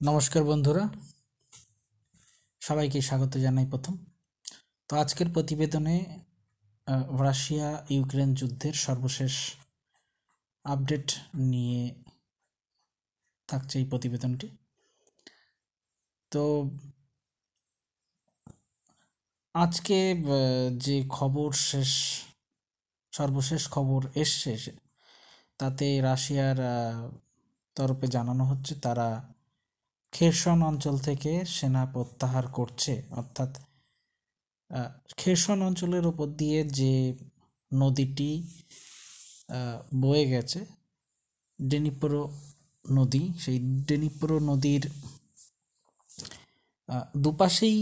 নমস্কার বন্ধুরা। সবাইকে স্বাগত জানাই প্রথম। তো আজকের প্রতিবেদনে রাশিয়া ইউক্রেন যুদ্ধের সর্বশেষ আপডেট নিয়ে থাকছে এই প্রতিবেদনটি। তো আজকে যে খবর শেষ, সর্বশেষ খবর এসছে, তাতে রাশিয়ার তরফে জানানো হচ্ছে তারা খেরসন অঞ্চল থেকে সেনা প্রত্যাহার করছে। অর্থাৎ খেরসন অঞ্চলের ওপর দিয়ে যে নদীটি বয়ে গেছে, ডেনিপ্রো নদী, সেই ডেনিপ্রো নদীর দুপাশেই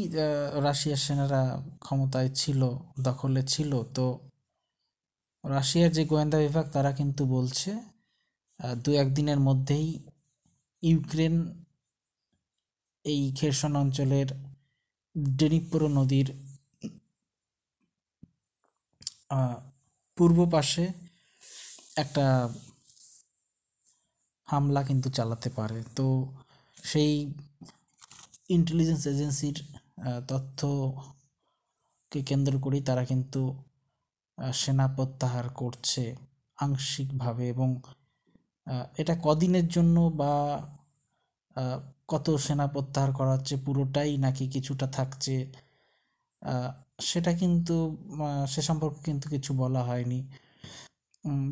রাশিয়ার সেনারা ক্ষমতায় ছিল, দখলে ছিল। তো রাশিয়ার যে গোয়েন্দা বিভাগ, তারা কিন্তু বলছে দু একদিনের মধ্যেই ইউক্রেন এই খেরসন অঞ্চলের ডেনিপ্রো নদীর পূর্ব পাশে একটা হামলা কিন্তু চালাতে পারে। তো সেই ইন্টেলিজেন্স এজেন্সির তথ্যকে কেন্দ্র করেই তারা কিন্তু সেনা প্রত্যাহার করছে আংশিকভাবে এবং এটা কদিনের জন্য বা কত সেনা প্রত্যাহার করা হচ্ছে পুরোটাই নাকি কিছুটা থাকছে। সেটা কিন্তু সে সম্পর্কে কিন্তু কিছু বলা হয়নি।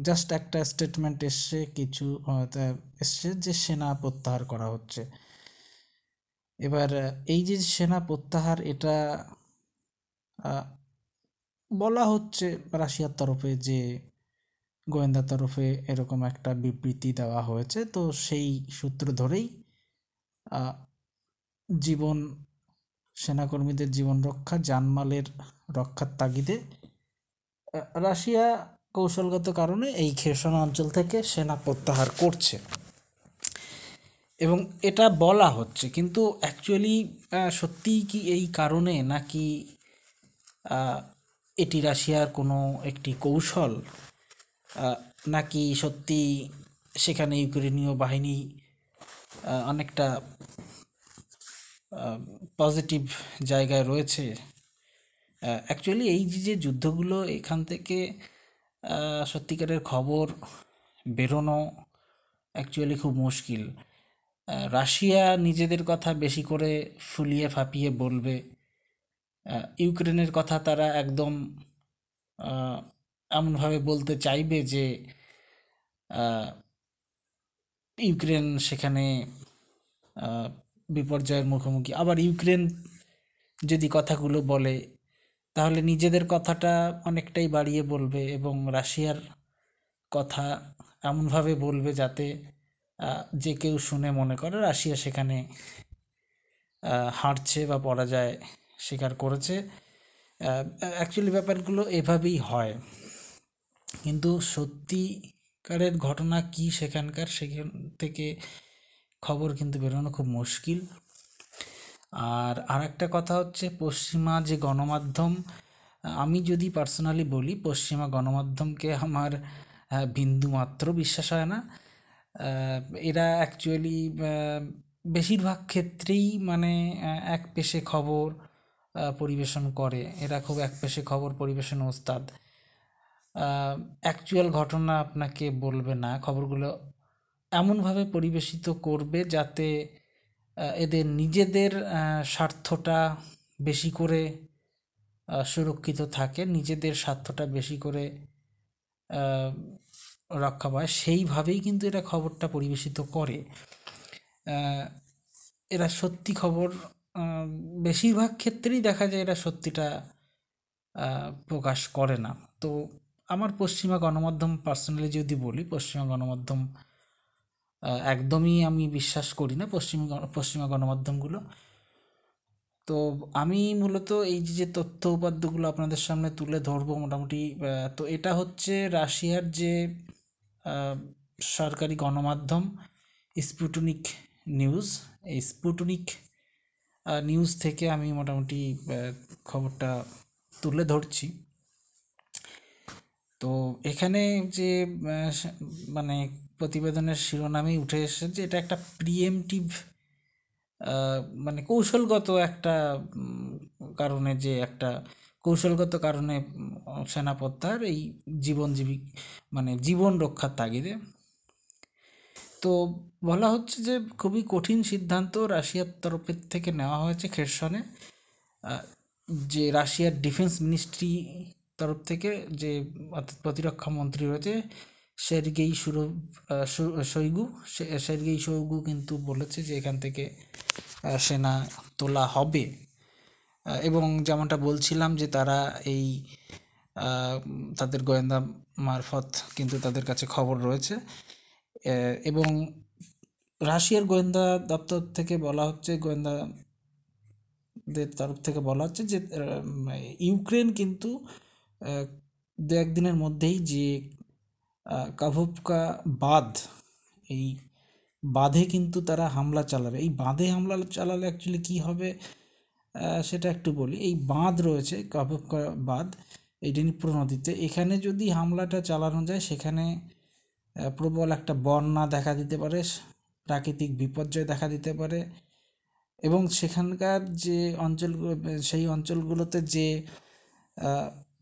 জাস্ট একটা স্টেটমেন্ট এসছে, কিছু এসছে যে সেনা প্রত্যাহার করা হচ্ছে। এবার এই যে সেনা প্রত্যাহার এটা বলা হচ্ছে রাশিয়ার তরফে যে গোয়েন্দা তরফে এরকম একটা বিবৃতি দেওয়া হয়েছে। তো সেই সূত্র ধরেই জীবন, সেনাকর্মীদের জীবন রক্ষা, জানমালের রক্ষার তাগিদে রাশিয়া কৌশলগত কারণে এই খেরসন অঞ্চল থেকে সেনা প্রত্যাহার করছে। এবং এটা বলা হচ্ছে, কিন্তু অ্যাকচুয়ালি সত্যিই কি এই কারণে নাকি এটি রাশিয়ার কোনো একটি কৌশল? নাকি সত্যি সেখানে ইউক্রেনীয় বাহিনী অনেকটা পজিটিভ জায়গায় রয়েছে। অ্যাকচুয়ালি এই যে যুদ্ধগুলো এখান থেকে সত্যিকারের খবর বেরোনো অ্যাকচুয়ালি খুব মুশকিল। রাশিয়া নিজেদের কথা বেশি করে ফুলিয়ে ফাঁপিয়ে বলবে। ইউক্রেনের কথা তারা একদম এমনভাবে বলতে চাইবে যে ইউক্রেন সেখানে বিপর্যয়ের মুখোমুখি। আবার ইউক্রেন যদি কথাগুলো বলে, তাহলে নিজেদের কথাটা অনেকটাই বাড়িয়ে বলবে এবং রাশিয়ার কথা এমনভাবে বলবে যাতে যে কেউ শুনে মনে করে রাশিয়া সেখানে হারছে বা পরাজয় স্বীকার করেছে। অ্যাকচুয়ালি ব্যাপারগুলো এভাবেই হয়। কিন্তু সত্যিকারের ঘটনা কি সেখানকার? সেখান থেকে খবর কিন্তু বেরোনো খুব মুশকিল। আর আরেকটা কথা হচ্ছে পশ্চিমা যে গণমাধ্যম, আমি যদি পার্সোনালি বলি, পশ্চিমা গণমাধ্যমকে আমার বিন্দুমাত্র বিশ্বাস হয় না। এরা অ্যাকচুয়ালি বেশিরভাগ ক্ষেত্রেই মানে এক পেশে খবর পরিবেশন করে। এরা খুব এক পেশে খবর পরিবেশন ওস্তাদ। অ্যাকচুয়াল ঘটনা আপনাকে বলবে না, খবরগুলো এমনভাবে পরিবেশিত করবে যাতে এদের নিজেদের স্বার্থটা বেশি করে সুরক্ষিত থাকে, নিজেদের স্বার্থটা বেশি করে রক্ষা পায়। সেইভাবেই কিন্তু এরা খবরটা পরিবেশিত করে। এরা সত্যি খবর বেশিরভাগ ক্ষেত্রেই দেখা যায় এরা সত্যিটা প্রকাশ করে না। তো আমার পশ্চিমা গণমাধ্যম পার্সোনালি যদি বলি, পশ্চিমা গণমাধ্যম একদমই আমি বিশ্বাস করি না পশ্চিম পশ্চিমা গণমাধ্যমগুলো। তো আমি মূলত এই যে তথ্য উপাত্তগুলো আপনাদের সামনে তুলে ধরবো মোটামুটি তো এটা হচ্ছে রাশিয়ার যে সরকারি গণমাধ্যম স্পুটনিক নিউজ। এই স্পুটনিক নিউজ থেকে আমি মোটামুটি খবরটা তুলে ধরছি। তো এখানে যে মানে প্রতিবেদনের শিরোনামেই উঠে এসেছে যে এটা একটা প্রিএমটিভ মানে কৌশলগত একটা কারণে যে একটা কৌশলগত কারণে উম, সেনা প্রত্যাহার এই জীবন জীবিক মানে জীবন রক্ষার তাগিদে। তো বলা হচ্ছে যে খুবই কঠিন সিদ্ধান্ত রাশিয়ার তরফের থেকে নেওয়া হয়েছে খেরসনে যে রাশিয়ার ডিফেন্স মিনিস্ট্রি তরফ থেকে যে অর্থাৎ প্রতিরক্ষা মন্ত্রী রয়েছে, সের্গেই সুরো শৈগু সের্গেই শৈগু কিন্তু বলেছে যে এখান থেকে সেনা তোলা হবে। এবং যেমনটা বলছিলাম যে তারা এই তাদের গোয়েন্দা মারফত কিন্তু তাদের কাছে খবর রয়েছে। এবং রাশিয়ার গোয়েন্দা দপ্তর থেকে বলা হচ্ছে গোয়েন্দা দের তরফ থেকে বলা হচ্ছে যে ইউক্রেন কিন্তু দু একদিনের মধ্যেই যে আহ, কাভোভকা বাঁধ এই বাঁধে কিন্তু তারা হামলা চালাবে। এই বাঁধে হামলা চালালে অ্যাকচুয়ালি কী হবে? সেটা একটু বলি। এই বাঁধ রয়েছে কাভোভকা বাঁধ এই ডেনিপ্রো নদীতে। এখানে যদি হামলাটা চালানো যায় সেখানে প্রবল একটা বন্যা দেখা দিতে পারে প্রাকৃতিক বিপর্যয় দেখা দিতে পারে এবং সেখানকার যে অঞ্চলগুলো সেই অঞ্চলগুলোতে যে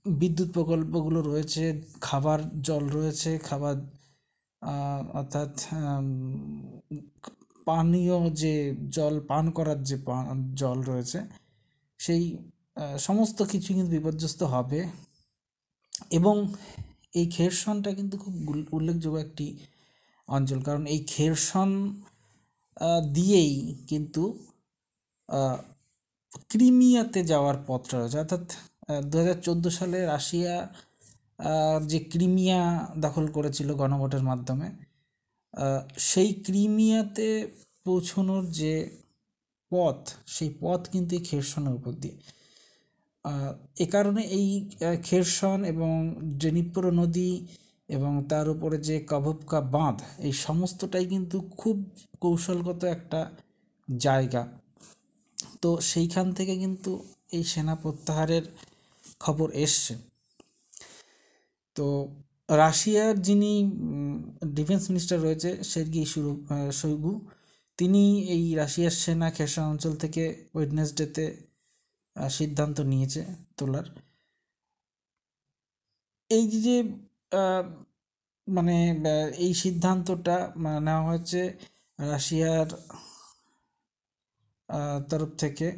বিদ্যুৎ প্রকল্পগুলো রয়েছে, খাবার জল রয়েছে, খাবার অর্থাৎ পানীয় যে জল, পান করার যে জল রয়েছে, সেই সমস্ত কিছু কিন্তু বিপর্যস্ত হবে। এবং এই খেরসনটা কিন্তু খুব উল্লেখযোগ্য একটি অঞ্চল। কারণ এই খেরসন দিয়েই কিন্তু ক্রিমিয়াতে যাওয়ার পথটা রয়েছে। অর্থাৎ দু হাজার চোদ্দ সালে রাশিয়া যে ক্রিমিয়া দখল করেছিল গণভোটের মাধ্যমে সেই ক্রিমিয়াতে পৌঁছানোর যে পথ, সেই পথ কিন্তু এই খেরসনের উপর দিয়ে। এ কারণে এই খেরসন এবং ড্রেনিপ্রো নদী এবং তার উপরে যে কাভবকা বাঁধ, এই সমস্তটাই কিন্তু খুব কৌশলগত একটা জায়গা। তো সেইখান থেকে কিন্তু এই সেনা প্রত্যাহারের খবর এসছে। তো রাশিয়ার যিনি ডিফেন্স মিনিস্টার রয়েছে, সের্গি শুরু শৈগু তিনি এই রাশিয়ার সেনা খেরসন অঞ্চল থেকে ওয়েডনেসডেতে সিদ্ধান্ত নিয়েছে তোলার। এই যে মানে এই সিদ্ধান্তটা নেওয়া হয়েছে রাশিয়ার তরফ থেকে।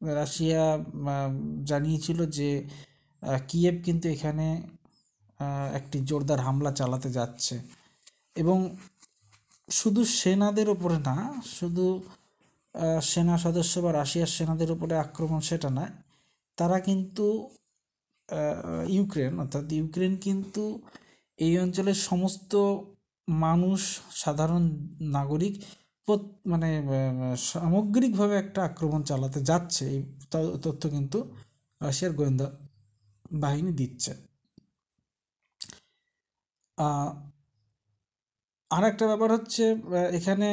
রাশিয়া জানিয়েছিল যে কিয়েভ কিন্তু এখানে একটি জোরদার হামলা চালাতে যাচ্ছে। এবং শুধু সেনাদের ওপরে না, শুধু সেনা সদস্য বা রাশিয়ার সেনাদের উপরে আক্রমণ সেটা না তারা কিন্তু ইউক্রেন, অর্থাৎ ইউক্রেন কিন্তু এই অঞ্চলের সমস্ত মানুষ, সাধারণ নাগরিক মানে সামগ্রিকভাবে একটা আক্রমণ চালাতে যাচ্ছে, এই তথ্য কিন্তু রাশিয়ার গোয়েন্দা বাহিনী দিচ্ছে। আর একটা ব্যাপার হচ্ছে এখানে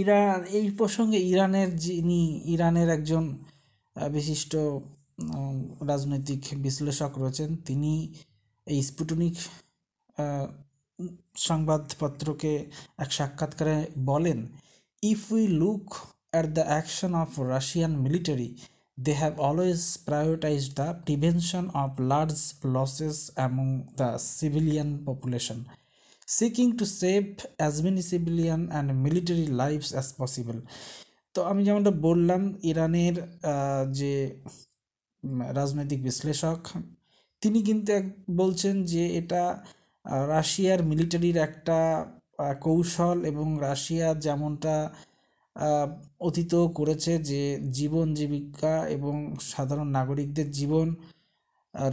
ইরান, এই প্রসঙ্গে ইরানের যিনি, ইরানের একজন বিশিষ্ট রাজনৈতিক বিশ্লেষক রয়েছেন, তিনি এই স্পুটনিক সংবাদপত্রকে এক সাক্ষাৎকারে বলেন if we look at the action of Russian military they have always prioritised the prevention of large losses among the civilian population seeking to save as many civilian and military lives as possible তো আমি যেমনটা বললাম, ইরানের যে রাজনৈতিক বিশ্লেষক, তিনি কিন্তু এক, বলছেন যে এটা রাশিয়ার মিলিটারির একটা কৌশল এবং রাশিয়া যেমনটা অতীতেও করেছে যে জীবন জীবিকা এবং সাধারণ নাগরিকদের জীবন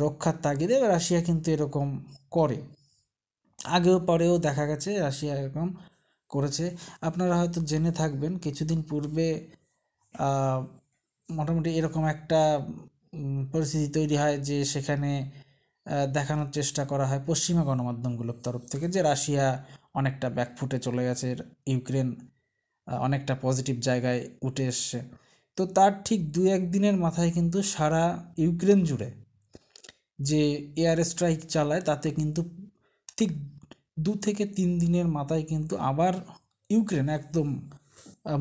রক্ষার তাগিদে রাশিয়া কিন্তু এরকম করে। আগেও পরেও দেখা গেছে রাশিয়া এরকম করেছে। আপনারা হয়তো জেনে থাকবেন, কিছুদিন পূর্বে মোটামুটি এরকম একটা পরিস্থিতি তৈরি হয় যে সেখানে দেখানোর চেষ্টা করা হয় পশ্চিমা গণমাধ্যমগুলোর তরফ থেকে যে রাশিয়া অনেকটা ব্যাকফুটে চলে গেছে, ইউক্রেন অনেকটা পজিটিভ জায়গায় উঠে এসছে। তো তার ঠিক দু এক দিনের মাথায় কিন্তু সারা ইউক্রেন জুড়ে যে এয়ার স্ট্রাইক চালায়, তাতে কিন্তু ঠিক দু থেকে তিন দিনের মাথায় কিন্তু আবার ইউক্রেন একদম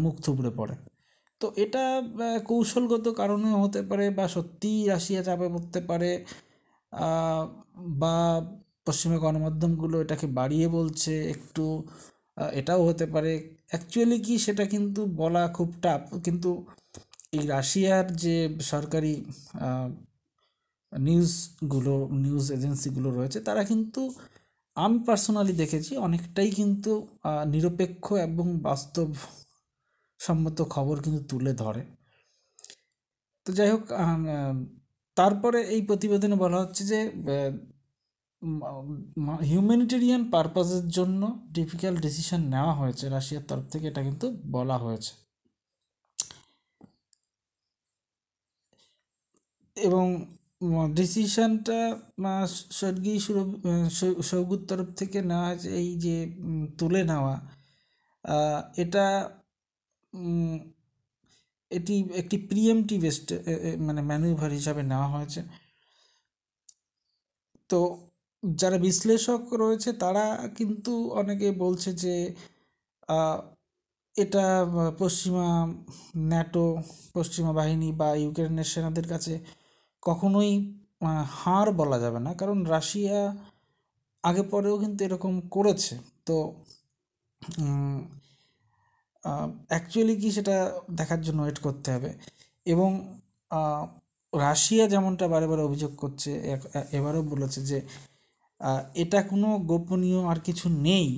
মুখ থুবড়ে পড়ে। তো এটা কৌশলগত কারণেও হতে পারে বা সত্যিই রাশিয়া চাপে পড়তে পারে। বা পশ্চিমা গণমাধ্যমগুলো এটাকে বাড়িয়ে বলছে একটু এটাও হতে পারে। অ্যাকচুয়ালি কি সেটা কিন্তু বলা খুব টাফ কিন্তু এই রাশিয়ার যে সরকারি নিউজগুলো নিউজ এজেন্সিগুলো রয়েছে, তারা কিন্তু আমি পার্সোনালি দেখেছি অনেকটাই কিন্তু নিরপেক্ষ এবং বাস্তব সম্মত খবর কিন্তু তুলে ধরে। তো যাই হোক তারপরে এই প্রতিবেদনে বলা হচ্ছে যে হিউম্যানিটেরিয়ান পারপাসের জন্য ডিফিকাল্ট ডিসিশন নেওয়া হয়েছে রাশিয়ার তরফ থেকে, এটা কিন্তু বলা হয়েছে। এবং ডিসিশনটা স্বর্গীয় সৌগুর তরফ থেকে নেওয়া হয়েছে, এই যে তুলে নেওয়া এটা এটি একটি প্রিএমটি বেস্ট মানে ম্যানুভার হিসাবে নেওয়া হয়েছে। তো যারা বিশ্লেষক রয়েছে, তারা কিন্তু অনেকে বলছে যে এটা পশ্চিমা ন্যাটো পশ্চিমা বাহিনী বা ইউক্রেনের সেনাদের কাছে কখনোই হার বলা যাবে না। কারণ রাশিয়া আগে পরেও কিন্তু এরকম করেছে। তো অ্যাকচুয়ালি কি সেটা দেখার জন্য ওয়েট করতে হবে। এবং রাশিয়া যেমনটা বারে বারে অভিযোগ করছে এবারও বলেছে যে এটা কোনো গোপনীয় আর কিছু নেই।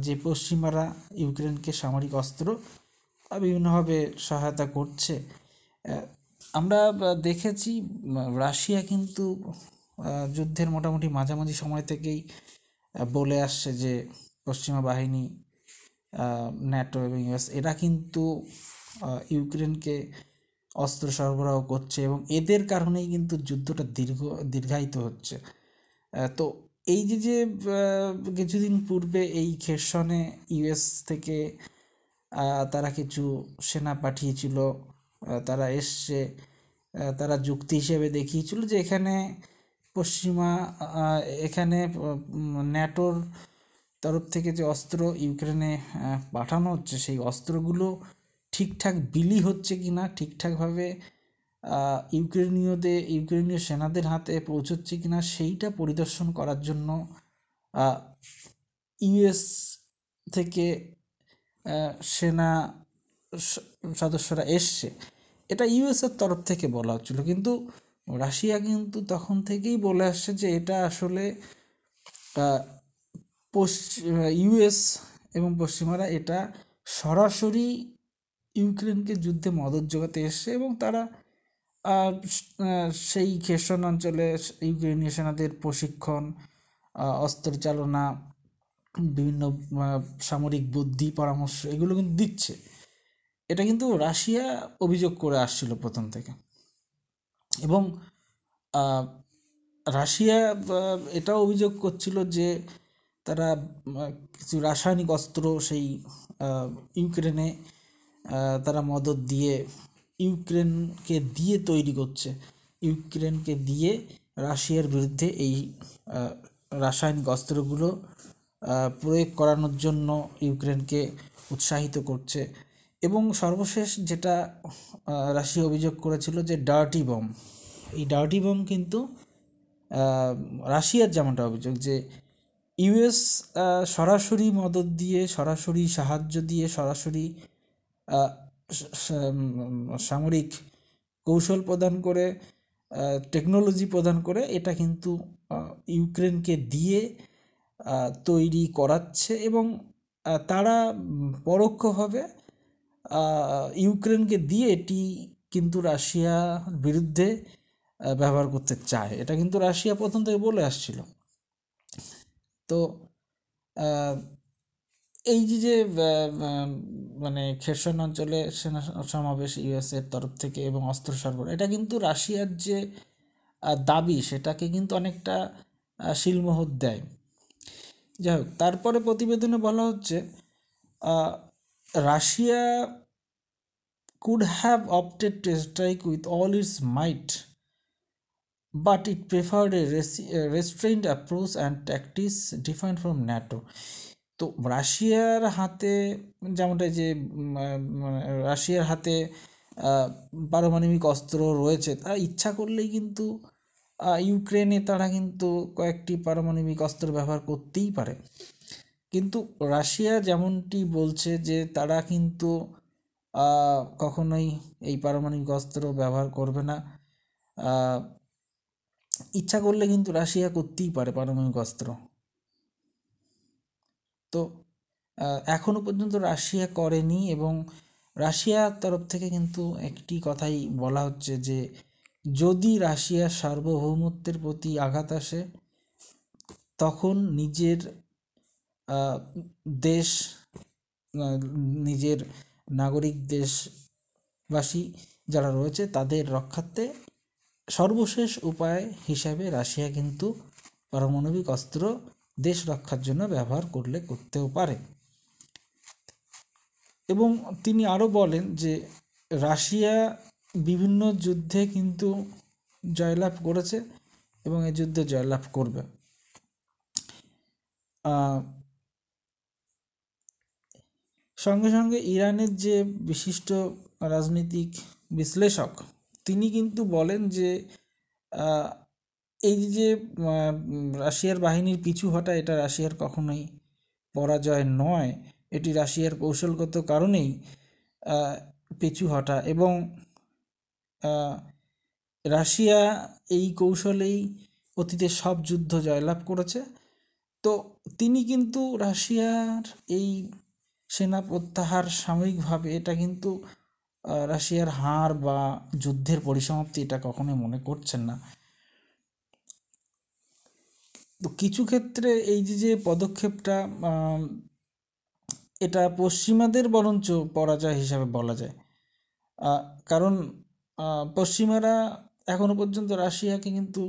যে পশ্চিমারা ইউক্রেনকে সামরিক অস্ত্র বিভিন্নভাবে সহায়তা করছে আমরা দেখেছি রাশিয়া কিন্তু যুদ্ধের মোটামুটি মাঝামাঝি সময় থেকেই বলে আসছে যে, পশ্চিমা বাহিনী ন্যাটো এবং ইউএস এরা কিন্তু ইউক্রেনকে অস্ত্র সরবরাহ করছে এবং এদের কারণেই কিন্তু যুদ্ধটা দীর্ঘ, দীর্ঘায়িত হচ্ছে। তো এই যে যে কিছুদিন পূর্বে এই খেরসনে ইউএস থেকে তারা কিছু সেনা পাঠিয়েছিল তারা এসছে তারা যুক্তি হিসেবে দেখিয়েছিল যে এখানে পশ্চিমা এখানে ন্যাটোর তরফ থেকে যে অস্ত্র ইউক্রেনে পাঠানো হচ্ছে, সেই অস্ত্রগুলো ঠিকঠাক বিলি হচ্ছে কি না, ঠিকঠাকভাবে ইউক্রেনীয়দের, ইউক্রেনীয় সেনাদের হাতে পৌঁছচ্ছে কি না, সেইটা পরিদর্শন করার জন্য ইউএস থেকে সেনা সদস্যরা এসছে। এটা ইউএসের তরফ থেকে বলা হচ্ছিল, কিন্তু রাশিয়া কিন্তু তখন থেকেই বলে আসছে যে এটা আসলে পশ্চিম ইউএস এবং পশ্চিমারা এটা সরাসরি ইউক্রেনকে যুদ্ধে মদত জোগাতে এসছে এবং তারা সেই খেসন অঞ্চলে ইউক্রেনীয় সেনাদের প্রশিক্ষণ অস্ত্র চালনা, বিভিন্ন সামরিক বুদ্ধি পরামর্শ এগুলো কিন্তু দিচ্ছে। এটা কিন্তু রাশিয়া অভিযোগ করে আসছিল প্রথম থেকে। এবং রাশিয়া এটাও অভিযোগ করছিল যে তারা কিছু রাসায়নিক অস্ত্র সেই ইউক্রেনে তারা মদত দিয়ে ইউক্রেনকে দিয়ে তৈরি করছে। ইউক্রেনকে দিয়ে রাশিয়ার বিরুদ্ধে এই রাসায়নিক অস্ত্রগুলো প্রয়োগ করানোর জন্য ইউক্রেনকে উৎসাহিত করছে। এবং সর্বশেষ যেটা রাশিয়া অভিযোগ করেছিল যে ডার্টি বম। এই ডার্টি বম কিন্তু রাশিয়ার যেমনটা অভিযোগ যে ইউএস সরাসরি মদত দিয়ে, সরাসরি সাহায্য দিয়ে, সরাসরি সামরিক কৌশল প্রদান করে টেকনোলজি প্রদান করে, এটা কিন্তু ইউক্রেনকে দিয়ে তৈরি করাচ্ছে এবং তারা পরোক্ষভাবে ইউক্রেনকে দিয়ে এটি কিন্তু রাশিয়ার বিরুদ্ধে ব্যবহার করতে চায়। এটা কিন্তু রাশিয়া প্রথম থেকে বলে আসছিল। তো এই যে যে মানে খেরসন অঞ্চলে সেনা সমাবেশ ইউএসের তরফ থেকে এবং অস্ত্র সরবরাহ এটা কিন্তু রাশিয়ার যে দাবি সেটাকে কিন্তু অনেকটা আহ, শিলমোহর দেয়। যাই হোক তারপরে প্রতিবেদনে বলা হচ্ছে Russia could have opted to strike with all its might, but it preferred a res- a restrained approach and tactics different from NATO. তো রাশিয়ার হাতে, যেমনটা যে রাশিয়ার হাতে পারমাণবিক অস্ত্র রয়েছে, তারা ইচ্ছা করলেই কিন্তু ইউক্রেনে তারা কিন্তু কয়েকটি পারমাণবিক অস্ত্র ব্যবহার করতেই পারে কিন্তু রাশিয়া যেমনটি বলছে যে, তারা কিন্তু কখনোই এই পারমাণবিক অস্ত্র ব্যবহার করবে না ইচ্ছা করলে কিন্তু রাশিয়া করতেই পারে পারমাণবিক অস্ত্র। তো আহ, এখনও পর্যন্ত রাশিয়া করেনি এবং রাশিয়ার তরফ থেকে কিন্তু একটি কথাই বলা হচ্ছে যে যদি রাশিয়ার সার্বভৌমত্বের প্রতি আঘাত আসে তখন নিজের দেশ নিজের নাগরিক দেশবাসী যারা রয়েছে তাদের রক্ষার্থে সর্বশেষ উপায় হিসাবে রাশিয়া কিন্তু পারমাণবিক অস্ত্র দেশ রক্ষার জন্য ব্যবহার করলে করতেও পারে। এবং তিনি আরও বলেন যে রাশিয়া বিভিন্ন যুদ্ধে কিন্তু জয়লাভ করেছে এবং এই যুদ্ধে জয়লাভ করবে। সঙ্গে সঙ্গে ইরানের যে বিশিষ্ট রাজনৈতিক বিশ্লেষক তিনি কিন্তু বলেন যে এই যে রাশিয়ার বাহিনীর পিছু হটা এটা রাশিয়ার কখনোই পরাজয় নয়। এটি রাশিয়ার কৌশলগত কারণেই পিছু হটা এবং রাশিয়া এই কৌশলেই অতীতে সব যুদ্ধ জয়লাভ করেছে। তো তিনি কিন্তু রাশিয়ার এই সেনা প্রত্যাহার সাময়িকভাবে এটা কিন্তু রাশিয়ার হার বা যুদ্ধের পরিসমাপ্তি এটা কখনোই মনে করছেন না। তো কিছু ক্ষেত্রে এই যে যে পদক্ষেপটা এটা পশ্চিমাদের বরঞ্চ পরাজয় হিসাবে বলা যায়। কারণ পশ্চিমারা এখনও পর্যন্ত রাশিয়াকে কিন্তু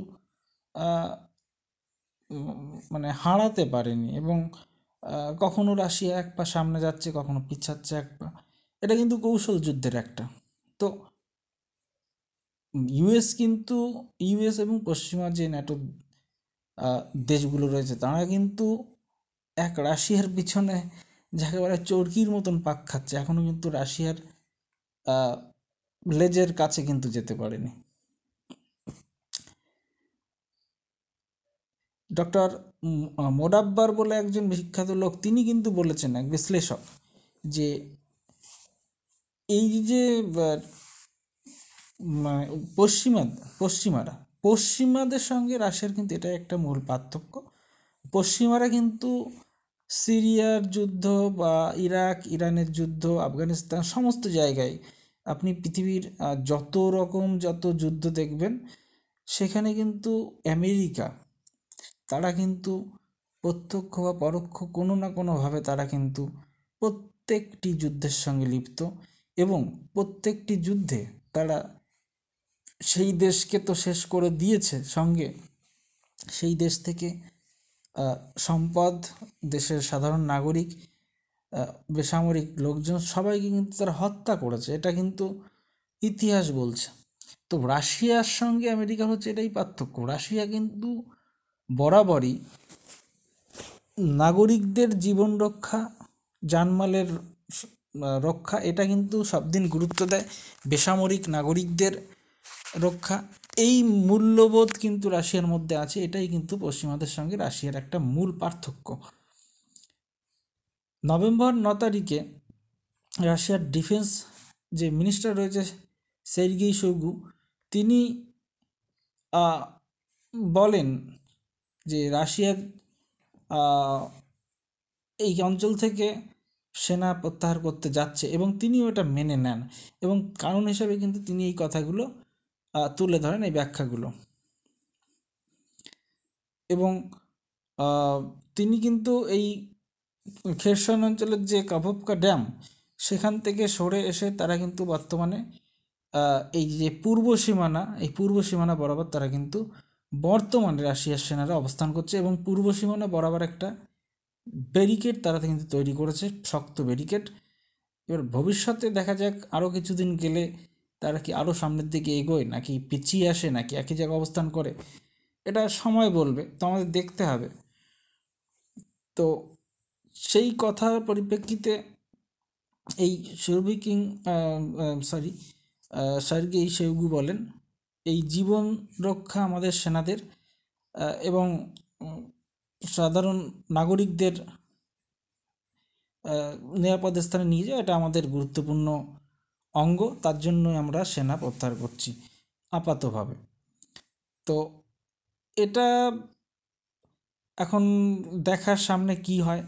মানে হারাতে পারেনি এবং কখনো রাশিয়া এক পা সামনে যাচ্ছে, কখনো পিছাচ্ছে এক পা। এটা কিন্তু কৌশল যুদ্ধের একটা। তো ইউএস কিন্তু ইউএস এবং পশ্চিমা যে ন্যাটো দেশগুলো রয়েছে, তারা কিন্তু এক রাশিয়ার পিছনে যাকে বলে চরকির মতন পাক খাচ্ছে। এখনও কিন্তু রাশিয়ার লেজের কাছে কিন্তু যেতে পারেনি। ডক্টর মোডাব্বার বলে একজন বিখ্যাত লোক, তিনি কিন্তু বলেছেন, এক বিশ্লেষক, যে এই যে পশ্চিমা, পশ্চিমারা, পশ্চিমাদের সঙ্গে রাশিয়ার কিন্তু এটা একটা মূল পার্থক্য। পশ্চিমারা কিন্তু সিরিয়ার যুদ্ধ বা ইরাক, ইরানের যুদ্ধ, আফগানিস্তান সমস্ত জায়গায় আপনি পৃথিবীর যত রকম যত যুদ্ধ দেখবেন, সেখানে কিন্তু আমেরিকা, তারা কিন্তু প্রত্যক্ষ বা পরোক্ষ কোনো না কোনোভাবে তারা কিন্তু প্রত্যেকটি যুদ্ধের সঙ্গে লিপ্ত। এবং প্রত্যেকটি যুদ্ধে তারা সেই দেশকে তো শেষ করে দিয়েছে সঙ্গে। সেই দেশ থেকে সম্পদ, দেশের সাধারণ নাগরিক বেসামরিক লোকজন সবাইকে কিন্তু তারা হত্যা করেছে। এটা কিন্তু ইতিহাস বলছে। তো রাশিয়ার সঙ্গে আমেরিকার হচ্ছে এটাই পার্থক্য। রাশিয়া কিন্তু বরাবরই নাগরিকদের জীবন রক্ষা, জানমালের রক্ষা, এটা কিন্তু সব দিন গুরুত্ব দেয় বেসামরিক নাগরিকদের রক্ষা। এই মূল্যবোধ কিন্তু রাশিয়ার মধ্যে আছে, এটাই কিন্তু পশ্চিমাদের সঙ্গে রাশিয়ার একটা মূল পার্থক্য। নভেম্বর ন তারিখে রাশিয়ার ডিফেন্স যে মিনিস্টার রয়েছে সের্গেই শোগু তিনি বলেন যে রাশিয়ার এই অঞ্চল থেকে সেনা প্রত্যাহার করতে যাচ্ছে এবং তিনিও এটা মেনে নেন এবং কারণ হিসাবে কিন্তু তিনি এই কথাগুলো তুলে ধরেন এই ব্যাখ্যাগুলো। এবং তিনি কিন্তু এই খেরসন অঞ্চলের যে কাভবকা ড্যাম, সেখান থেকে সরে এসে তারা কিন্তু বর্তমানে এই যে পূর্ব সীমানা, এই পূর্ব সীমানা বরাবর তারা কিন্তু বর্তমানে রাশিয়ার সেনারা অবস্থান করছে এবং পূর্ব সীমানা বরাবর একটা ব্যারিকেড তারা কিন্তু তৈরি করেছে, শক্ত ব্যারিকেড এবার ভবিষ্যতে দেখা যাক আরও কিছুদিন গেলে তারা কি আরও সামনের দিকে এগোয়, নাকি পিছিয়ে আসে, নাকি একই জায়গায় অবস্থান করে। এটা সময় বলবে, তো আমাদের দেখতে হবে। তো সেই কথার পরিপ্রেক্ষিতে এই শৌবি কিং সরি সার্গেই সেউগু বলেন, এই জীবন রক্ষা আমাদের সেনাদের এবং সাধারণ নাগরিকদের নিরাপদ স্থানে নিয়ে যাওয়া এটা আমাদের গুরুত্বপূর্ণ অঙ্গ। তার জন্যই আমরা সেনা প্রত্যাহার করছি আপাতভাবে। তো এটা এখন দেখার সামনে কি হয়?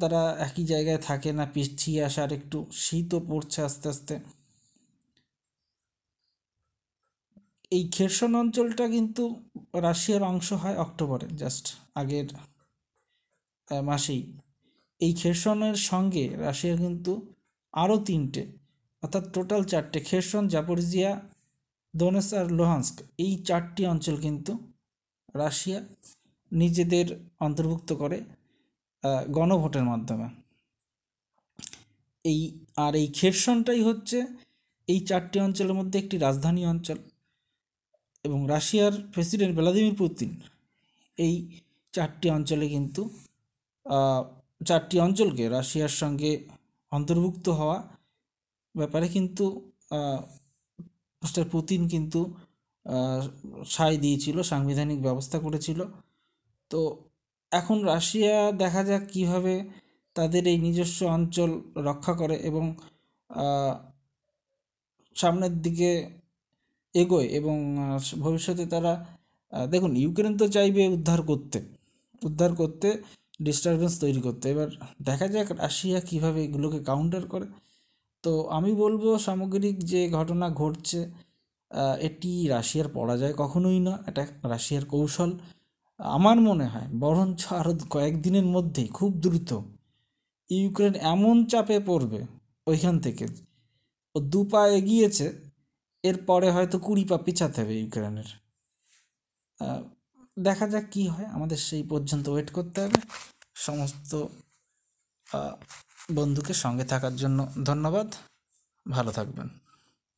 তারা একই জায়গায় থাকে না, পিছিয়ে আসার, একটু শীতও পড়ছে আস্তে আস্তে। এই খেরসন অঞ্চলটা কিন্তু রাশিয়ার অংশ হয় অক্টোবরে, জাস্ট আগের মাসেই। এই খেরসনের সঙ্গে রাশিয়ার কিন্তু আরও তিনটে, অর্থাৎ টোটাল চারটে খেরসন জাপোরিজিয়া দোনেস আর লোহান্স্ক। এই চারটি অঞ্চল কিন্তু রাশিয়া নিজেদের অন্তর্ভুক্ত করে গণভোটের মাধ্যমে। এই, আর এই খেরসনটাই হচ্ছে এই চারটি অঞ্চলের মধ্যে একটি রাজধানী অঞ্চল। এবং রাশিয়ার প্রেসিডেন্ট ভ্লাদিমির পুতিন এই চারটি অঞ্চলে কিন্তু চারটি অঞ্চলকে রাশিয়ার সঙ্গে অন্তর্ভুক্ত হওয়া ব্যাপারে কিন্তু মিস্টার পুতিন কিন্তু সায় দিয়েছিল, সাংবিধানিক ব্যবস্থা করেছিল। তো এখন রাশিয়া দেখা যাক কীভাবে তাদের এই নিজস্ব অঞ্চল রক্ষা করে এবং সামনের দিকে এগোয় এবং ভবিষ্যতে তারা দেখুন, ইউক্রেন তো চাইবে উদ্ধার করতে উদ্ধার করতে ডিস্টারবেন্স তৈরি করতে। এবার দেখা যাক রাশিয়া কীভাবে এগুলোকে কাউন্টার করে। তো আমি বলব, সামগ্রিক যে ঘটনা ঘটছে এটি রাশিয়ার পরাজয় কখনোই না, এটা রাশিয়ার কৌশল। আমার মনে হয়, বরঞ্চ আরও কয়েকদিনের মধ্যেই খুব দ্রুত ইউক্রেন এমন চাপে পড়বে ওইখান থেকে। ও দু পা এগিয়েছে এরপরে হয়তো কুড়ি পা পিছাতে হবে ইউক্রেনের। দেখা যাক কি হয়, আমাদের সেই পর্যন্ত ওয়েট করতে হবে। সমস্ত বন্ধুকে সঙ্গে থাকার জন্য ধন্যবাদ। ভালো থাকবেন।